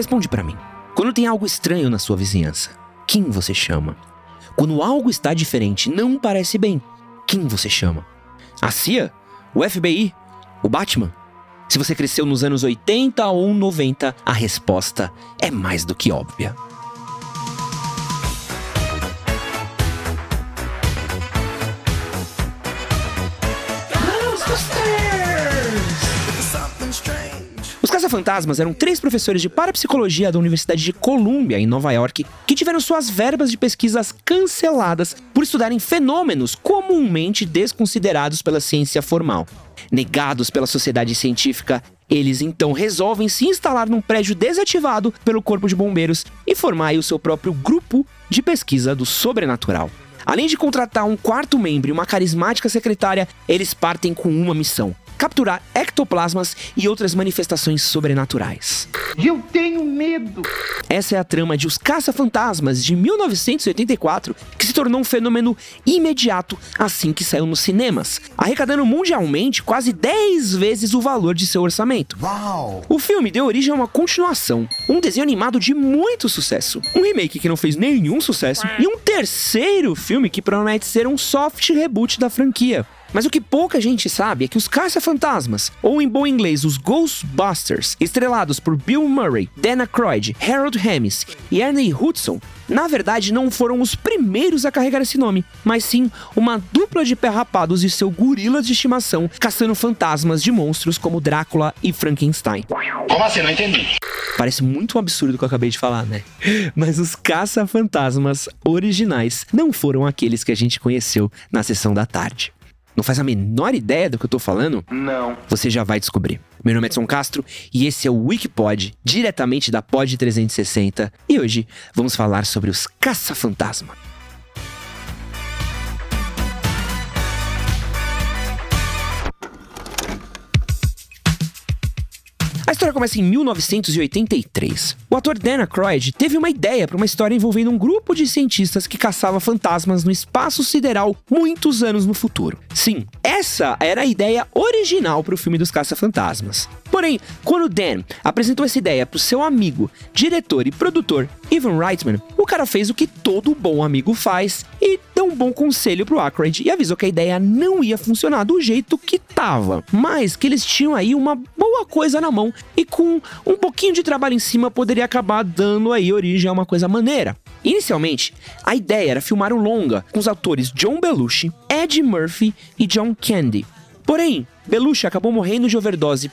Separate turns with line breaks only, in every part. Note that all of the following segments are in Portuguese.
Responde para mim. Quando tem algo estranho na sua vizinhança, quem você chama? Quando algo está diferente, não parece bem, quem você chama? A CIA? O FBI? O Batman? Se você cresceu nos anos 80 ou 90, a resposta é mais do que óbvia. Caça-fantasmas eram três professores de parapsicologia da Universidade de Columbia, em Nova York, que tiveram suas verbas de pesquisas canceladas por estudarem fenômenos comumente desconsiderados pela ciência formal. Negados pela sociedade científica, eles então resolvem se instalar num prédio desativado pelo Corpo de Bombeiros e formar o seu próprio grupo de pesquisa do sobrenatural. Além de contratar um quarto membro e uma carismática secretária, eles partem com uma missão: capturar ectoplasmas e outras manifestações sobrenaturais.
Eu tenho medo!
Essa é a trama de Os Caça-Fantasmas de 1984, que se tornou um fenômeno imediato assim que saiu nos cinemas, arrecadando mundialmente quase 10 vezes o valor de seu orçamento.
Uau!
O filme deu origem a uma continuação, um desenho animado de muito sucesso, um remake que não fez nenhum sucesso e um terceiro filme que promete ser um soft reboot da franquia. Mas o que pouca gente sabe é que os caça-fantasmas, ou em bom inglês os Ghostbusters, estrelados por Bill Murray, Dana Aykroyd, Harold Ramis e Ernie Hudson, na verdade não foram os primeiros a carregar esse nome, mas sim uma dupla de perrapados e seu gorila de estimação caçando fantasmas de monstros como Drácula e Frankenstein.
Como assim? Não entendi.
Parece muito um absurdo o que eu acabei de falar, né? Mas os caça-fantasmas originais não foram aqueles que a gente conheceu na sessão da tarde. Não faz a menor ideia do que eu tô falando?
Não.
Você já vai descobrir. Meu nome é Edson Castro e esse é o Wikipod, diretamente da Pod 360. E hoje vamos falar sobre os caça-fantasma. A história começa em 1983. O ator Dan Aykroyd teve uma ideia para uma história envolvendo um grupo de cientistas que caçava fantasmas no espaço sideral muitos anos no futuro. Sim, essa era a ideia original para o filme dos caça-fantasmas. Porém, quando Dan apresentou essa ideia para o seu amigo, diretor e produtor Ivan Reitman, o cara fez o que todo bom amigo faz e deu um bom conselho pro Aykroyd e avisou que a ideia não ia funcionar do jeito que tava, mas que eles tinham aí uma boa coisa na mão e com um pouquinho de trabalho em cima poderia acabar dando aí origem a uma coisa maneira. Inicialmente, a ideia era filmar um longa com os atores John Belushi, Ed Murphy e John Candy. Porém, Belushi acabou morrendo de overdose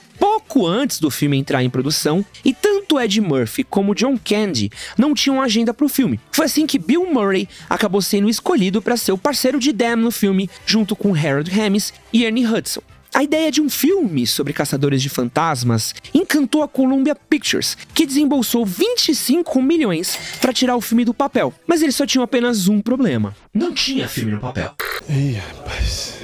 pouco antes do filme entrar em produção e tanto Ed Murphy como John Candy não tinham agenda para o filme. Foi assim que Bill Murray acabou sendo escolhido para ser o parceiro de Dam no filme, junto com Harold Ramis e Ernie Hudson. A ideia de um filme sobre caçadores de fantasmas encantou a Columbia Pictures, que desembolsou 25 milhões para tirar o filme do papel. Mas eles só tinham apenas um problema: não tinha filme no papel.
Ih, rapaz.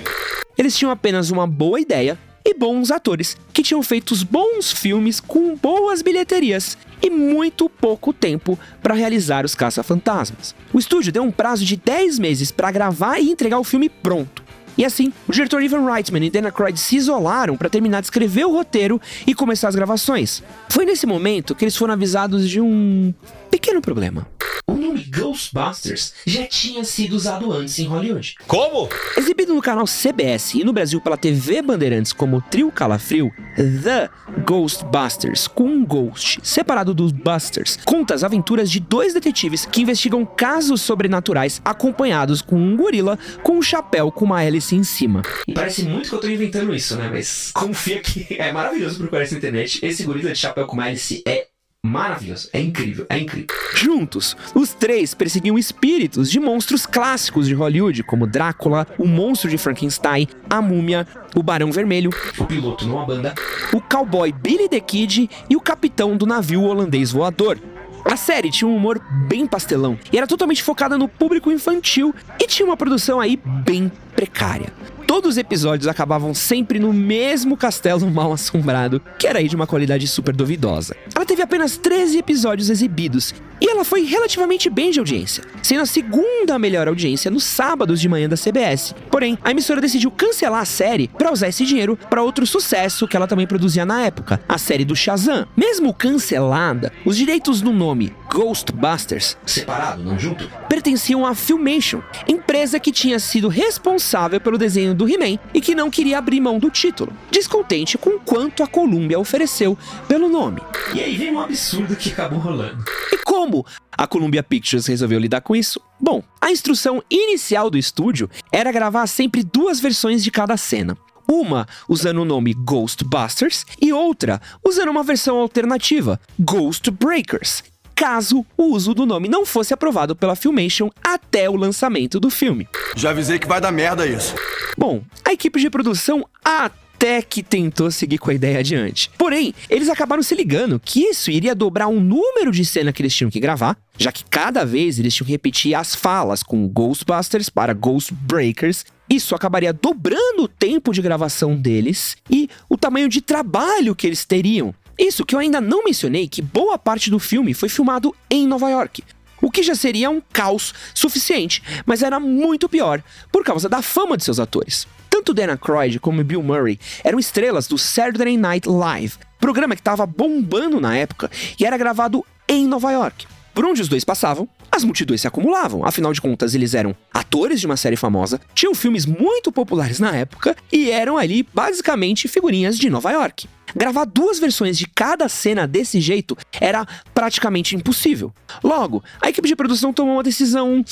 Eles tinham apenas uma boa ideia e bons atores que tinham feito bons filmes com boas bilheterias e muito pouco tempo para realizar os caça-fantasmas. O estúdio deu um prazo de 10 meses para gravar e entregar o filme pronto. E assim, o diretor Ivan Reitman e Dana Aykroyd se isolaram para terminar de escrever o roteiro e começar as gravações. Foi nesse momento que eles foram avisados de um pequeno problema. O nome Ghostbusters já tinha sido usado antes em Hollywood.
Como?
Exibido no canal CBS e no Brasil pela TV Bandeirantes como Trio Calafrio, The Ghostbusters, com um Ghost separado dos Busters, conta as aventuras de dois detetives que investigam casos sobrenaturais acompanhados com um gorila com um chapéu com uma hélice em cima. E parece muito que eu tô inventando isso, né? Mas confia que é maravilhoso procurar isso na internet. Esse gorila de chapéu com uma hélice é maravilhoso, é incrível, é incrível. Juntos, os três perseguiam espíritos de monstros clássicos de Hollywood, como Drácula, o monstro de Frankenstein, a múmia, o Barão Vermelho, o piloto numa banda, o cowboy Billy the Kid e o capitão do navio holandês voador. A série tinha um humor bem pastelão e era totalmente focada no público infantil e tinha uma produção aí bem precária. Todos os episódios acabavam sempre no mesmo castelo mal assombrado, que era aí de uma qualidade super duvidosa. Ela teve apenas 13 episódios exibidos e ela foi relativamente bem de audiência, sendo a segunda melhor audiência nos sábados de manhã da CBS. Porém, a emissora decidiu cancelar a série para usar esse dinheiro para outro sucesso que ela também produzia na época, a série do Shazam. Mesmo cancelada, os direitos no nome Ghostbusters, separado, não junto, pertenciam à Filmation, empresa que tinha sido responsável pelo desenho do He-Man e que não queria abrir mão do título, descontente com quanto a Columbia ofereceu pelo nome.
E aí vem um absurdo que acabou rolando.
E como a Columbia Pictures resolveu lidar com isso? Bom, a instrução inicial do estúdio era gravar sempre duas versões de cada cena. Uma usando o nome Ghostbusters e outra usando uma versão alternativa, Ghost Breakers, caso o uso do nome não fosse aprovado pela Filmation até o lançamento do filme.
Já avisei que vai dar merda isso.
Bom, a equipe de produção até que tentou seguir com a ideia adiante. Porém, eles acabaram se ligando que isso iria dobrar o número de cena que eles tinham que gravar, já que cada vez eles tinham que repetir as falas com Ghostbusters para Ghost Breakers. Isso acabaria dobrando o tempo de gravação deles e o tamanho de trabalho que eles teriam. Isso que eu ainda não mencionei que boa parte do filme foi filmado em Nova York. O que já seria um caos suficiente, mas era muito pior por causa da fama de seus atores. Tanto Dan Aykroyd como Bill Murray eram estrelas do Saturday Night Live, programa que estava bombando na época e era gravado em Nova York. Por onde os dois passavam, as multidões se acumulavam. Afinal de contas, eles eram atores de uma série famosa, tinham filmes muito populares na época e eram ali basicamente figurinhas de Nova York. Gravar duas versões de cada cena desse jeito era praticamente impossível. Logo, a equipe de produção tomou uma decisão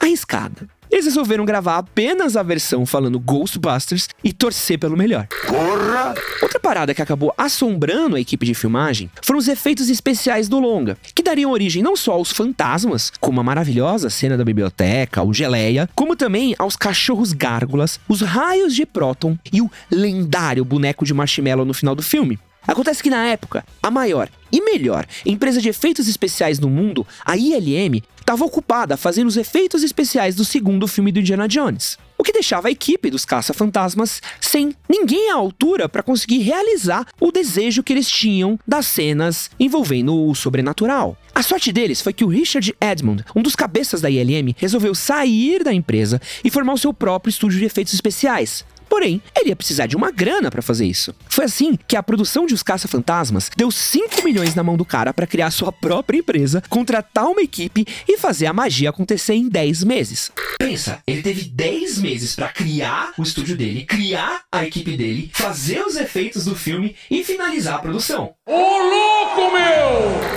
arriscada. Eles resolveram gravar apenas a versão falando Ghostbusters e torcer pelo melhor.
Porra!
Outra parada que acabou assombrando a equipe de filmagem foram os efeitos especiais do longa, que dariam origem não só aos fantasmas, como a maravilhosa cena da biblioteca, o geleia, como também aos cachorros gárgulas, os raios de próton e o lendário boneco de marshmallow no final do filme. Acontece que na época, a maior e melhor empresa de efeitos especiais no mundo, a ILM, estava ocupada fazendo os efeitos especiais do segundo filme do Indiana Jones. O que deixava a equipe dos caça-fantasmas sem ninguém à altura para conseguir realizar o desejo que eles tinham das cenas envolvendo o sobrenatural. A sorte deles foi que o Richard Edmond, um dos cabeças da ILM, resolveu sair da empresa e formar o seu próprio estúdio de efeitos especiais. Porém, ele ia precisar de uma grana para fazer isso. Foi assim que a produção de Os Caça-Fantasmas deu 5 milhões na mão do cara para criar sua própria empresa, contratar uma equipe e fazer a magia acontecer em 10 meses.
Pensa, ele teve 10 meses para criar o estúdio dele, criar a equipe dele, fazer os efeitos do filme e finalizar a produção.
Ô louco, meu!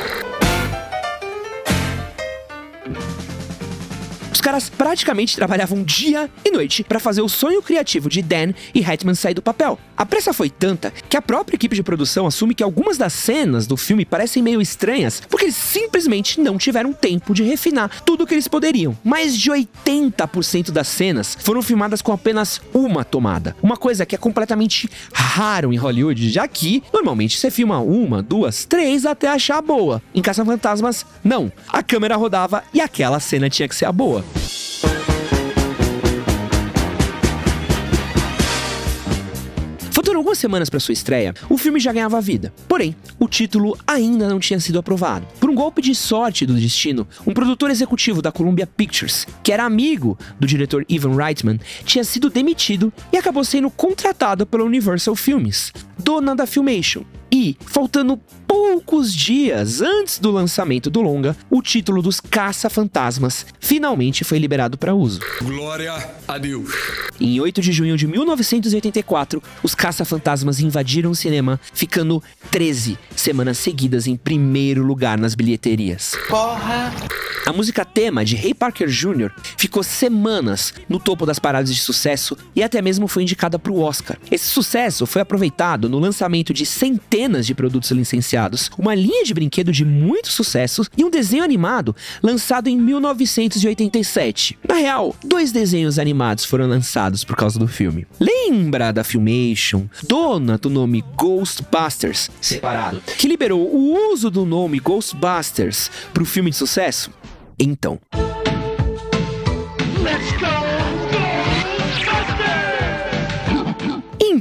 Os caras praticamente trabalhavam dia e noite para fazer o sonho criativo de Dan e Hetman sair do papel. A pressa foi tanta que a própria equipe de produção assume que algumas das cenas do filme parecem meio estranhas porque eles simplesmente não tiveram tempo de refinar tudo o que eles poderiam. Mais de 80% das cenas foram filmadas com apenas uma tomada, uma coisa que é completamente raro em Hollywood, já que normalmente você filma uma, duas, três até achar a boa. Em Caça-Fantasmas, não. A câmera rodava e aquela cena tinha que ser a boa. Algumas semanas para sua estreia, o filme já ganhava vida. Porém, o título ainda não tinha sido aprovado. Por um golpe de sorte do destino, um produtor executivo da Columbia Pictures, que era amigo do diretor Ivan Reitman, tinha sido demitido e acabou sendo contratado pela Universal Films, dona da Filmation. E, faltando poucos dias antes do lançamento do longa, o título dos Caça-Fantasmas finalmente foi liberado para uso.
Glória a Deus.
Em 8 de junho de 1984, os Caça-Fantasmas invadiram o cinema, ficando 13 semanas seguidas em primeiro lugar nas bilheterias.
Porra!
A música tema de Ray Parker Jr. ficou semanas no topo das paradas de sucesso e até mesmo foi indicada para o Oscar. Esse sucesso foi aproveitado no lançamento de centenas de produtos licenciados, uma linha de brinquedo de muito sucesso e um desenho animado lançado em 1987. Na real, dois desenhos animados foram lançados por causa do filme. Lembra da Filmation, dona do nome Ghostbusters,
Separado.
que liberou o uso do nome Ghostbusters para o filme de sucesso? Então,
Let's go! Ghostbusters!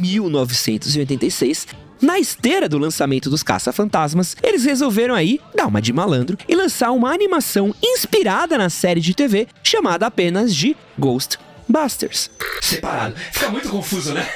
1986, na esteira do lançamento dos Caça-Fantasmas, eles resolveram aí dar uma de malandro e lançar uma animação inspirada na série de TV chamada apenas de Ghostbusters.
Separado. Fica muito confuso, né?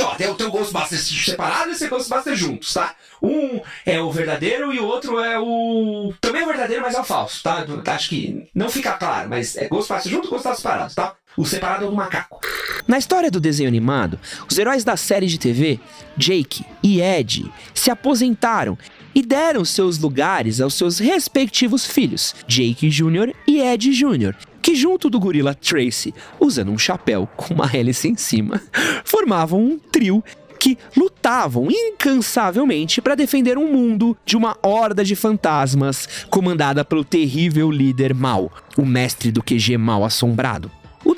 Então, tem o teu Ghostbusters separado e esse Ghostbusters juntos, tá? Um é o verdadeiro e o outro é o. Também é o verdadeiro, mas é o falso, tá? Acho que não fica claro, mas é Ghostbusters junto e Ghostbusters separado, tá? O separado é o do macaco.
Na história do desenho animado, os heróis da série de TV, Jake e Ed, se aposentaram e deram seus lugares aos seus respectivos filhos, Jake Jr. e Ed Jr., que junto do gorila Tracy, usando um chapéu com uma hélice em cima, formavam um trio que lutavam incansavelmente para defender um mundo de uma horda de fantasmas comandada pelo terrível líder Mal, o mestre do QG mal assombrado.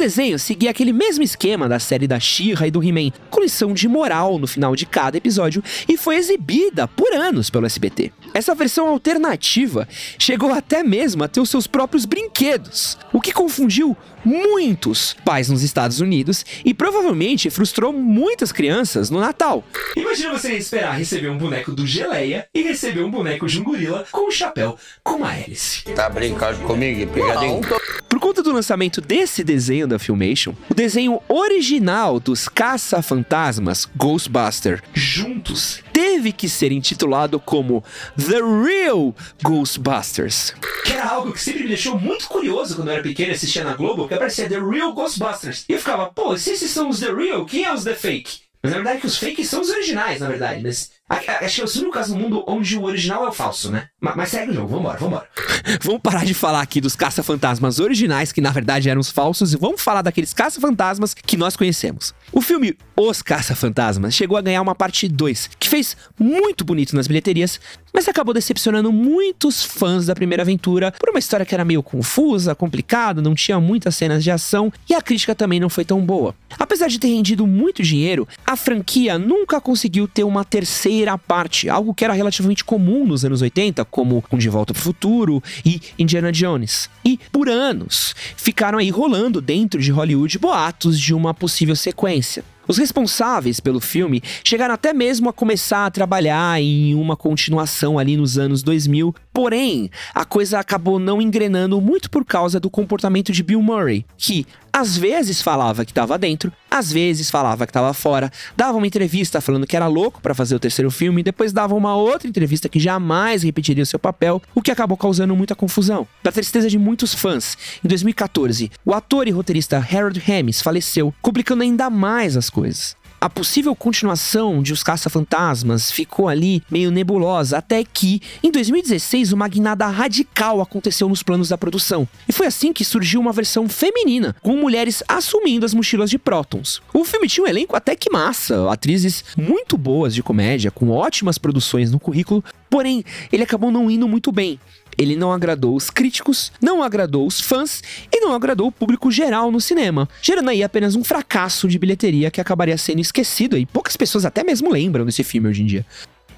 Desenho seguia aquele mesmo esquema da série da She-Ra e do He-Man, com lição de moral no final de cada episódio e foi exibida por anos pelo SBT. Essa versão alternativa chegou até mesmo a ter os seus próprios brinquedos, o que confundiu muitos pais nos Estados Unidos e provavelmente frustrou muitas crianças no Natal.
Imagina você esperar receber um boneco do Geleia e receber um boneco de um gorila com um chapéu com uma hélice.
Tá brincando comigo, pegadinho?
Por conta do lançamento desse desenho da Filmation, o desenho original dos Caça-Fantasmas Ghostbuster
Juntos.
Teve que ser intitulado como The Real Ghostbusters.
Que era algo que sempre me deixou muito curioso quando eu era pequeno assistia na Globo, que aparecia The Real Ghostbusters. E eu ficava, pô, se esses são os The Real, quem é os The Fake? Mas na verdade é que os fakes são os originais, na verdade. Mas acho que é o único caso no mundo onde o original é o falso, né? Ma- Mas, segue o jogo, vambora, vambora.
Vamos parar de falar aqui dos caça-fantasmas originais, que na verdade eram os falsos, e vamos falar daqueles caça-fantasmas que nós conhecemos. O filme Os Caça-Fantasmas chegou a ganhar uma parte 2, que fez muito bonito nas bilheterias, mas acabou decepcionando muitos fãs da primeira aventura por uma história que era meio confusa, complicada, não tinha muitas cenas de ação e a crítica também não foi tão boa. Apesar de ter rendido muito dinheiro, a franquia nunca conseguiu ter uma terceira parte, algo que era relativamente comum nos anos 80, como com De Volta para o Futuro e Indiana Jones. E por anos ficaram aí rolando dentro de Hollywood boatos de uma possível sequência. Os responsáveis pelo filme chegaram até mesmo a começar a trabalhar em uma continuação ali nos anos 2000, porém, a coisa acabou não engrenando muito por causa do comportamento de Bill Murray, que às vezes falava que estava dentro, às vezes falava que estava fora, dava uma entrevista falando que era louco para fazer o terceiro filme, depois dava uma outra entrevista que jamais repetiria o seu papel, o que acabou causando muita confusão. Pra tristeza de muitos fãs, em 2014, o ator e roteirista Harold Ramis faleceu, complicando ainda mais as coisas. A possível continuação de Os Caça-Fantasmas ficou ali meio nebulosa, até que, em 2016, uma guinada radical aconteceu nos planos da produção. E foi assim que surgiu uma versão feminina, com mulheres assumindo as mochilas de prótons. O filme tinha um elenco até que massa, atrizes muito boas de comédia, com ótimas produções no currículo, porém, ele acabou não indo muito bem. Ele não agradou os críticos, não agradou os fãs e não agradou o público geral no cinema, gerando aí apenas um fracasso de bilheteria que acabaria sendo esquecido e poucas pessoas até mesmo lembram desse filme hoje em dia.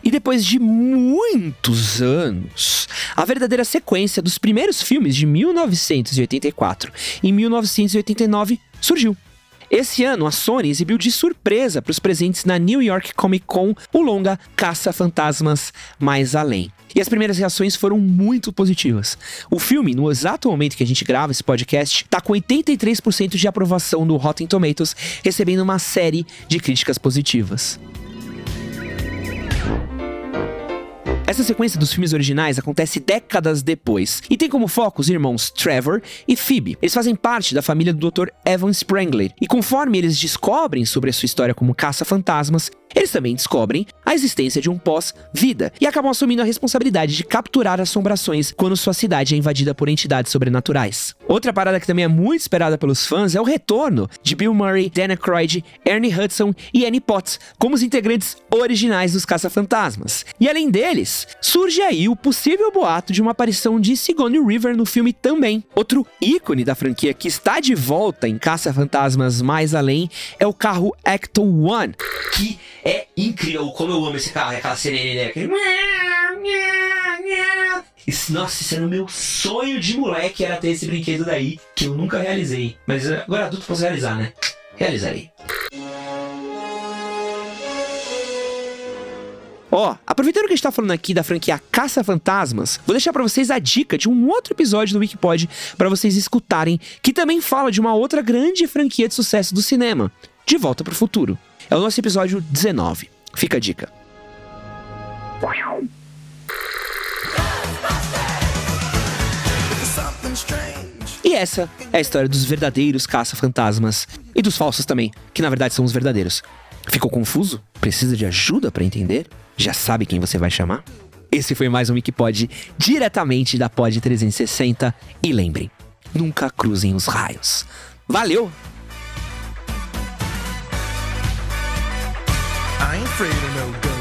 E depois de muitos anos, a verdadeira sequência dos primeiros filmes de 1984 e 1989 surgiu. Esse ano, a Sony exibiu de surpresa para os presentes na New York Comic Con o longa Caça Fantasmas Mais Além. E as primeiras reações foram muito positivas. O filme, no exato momento que a gente grava esse podcast, tá com 83% de aprovação no Rotten Tomatoes, recebendo uma série de críticas positivas. Essa sequência dos filmes originais acontece décadas depois e tem como foco os irmãos Trevor e Phoebe. Eles fazem parte da família do Dr. Evan Sprangler e conforme eles descobrem sobre a sua história como caça-fantasmas, eles também descobrem a existência de um pós-vida e acabam assumindo a responsabilidade de capturar assombrações quando sua cidade é invadida por entidades sobrenaturais. Outra parada que também é muito esperada pelos fãs é o retorno de Bill Murray, Dan Aykroyd, Ernie Hudson e Annie Potts como os integrantes originais dos Caça-Fantasmas. E além deles, surge aí o possível boato de uma aparição de Sigourney Weaver no filme também. Outro ícone da franquia que está de volta em Caça-Fantasmas Mais Além é o carro Ecto One,
Que é incrível, como eu amo esse carro, aquela sirene, né? Aquele... Nossa, isso era o meu sonho de moleque, era ter esse brinquedo daí, que eu nunca realizei. Mas agora adulto posso realizar, né? Realizarei.
Ó, aproveitando que a gente tá falando aqui da franquia Caça Fantasmas, vou deixar pra vocês a dica de um outro episódio do Wikipod pra vocês escutarem, que também fala de uma outra grande franquia de sucesso do cinema, De Volta pro Futuro. É o nosso episódio 19. Fica a dica. E essa é a história dos verdadeiros caça-fantasmas e dos falsos também, que na verdade são os verdadeiros. Ficou confuso? Precisa de ajuda pra entender? Já sabe quem você vai chamar? Esse foi mais um Wikipod diretamente da Pod 360 e lembrem, nunca cruzem os raios. Valeu!
I ain't afraid of no.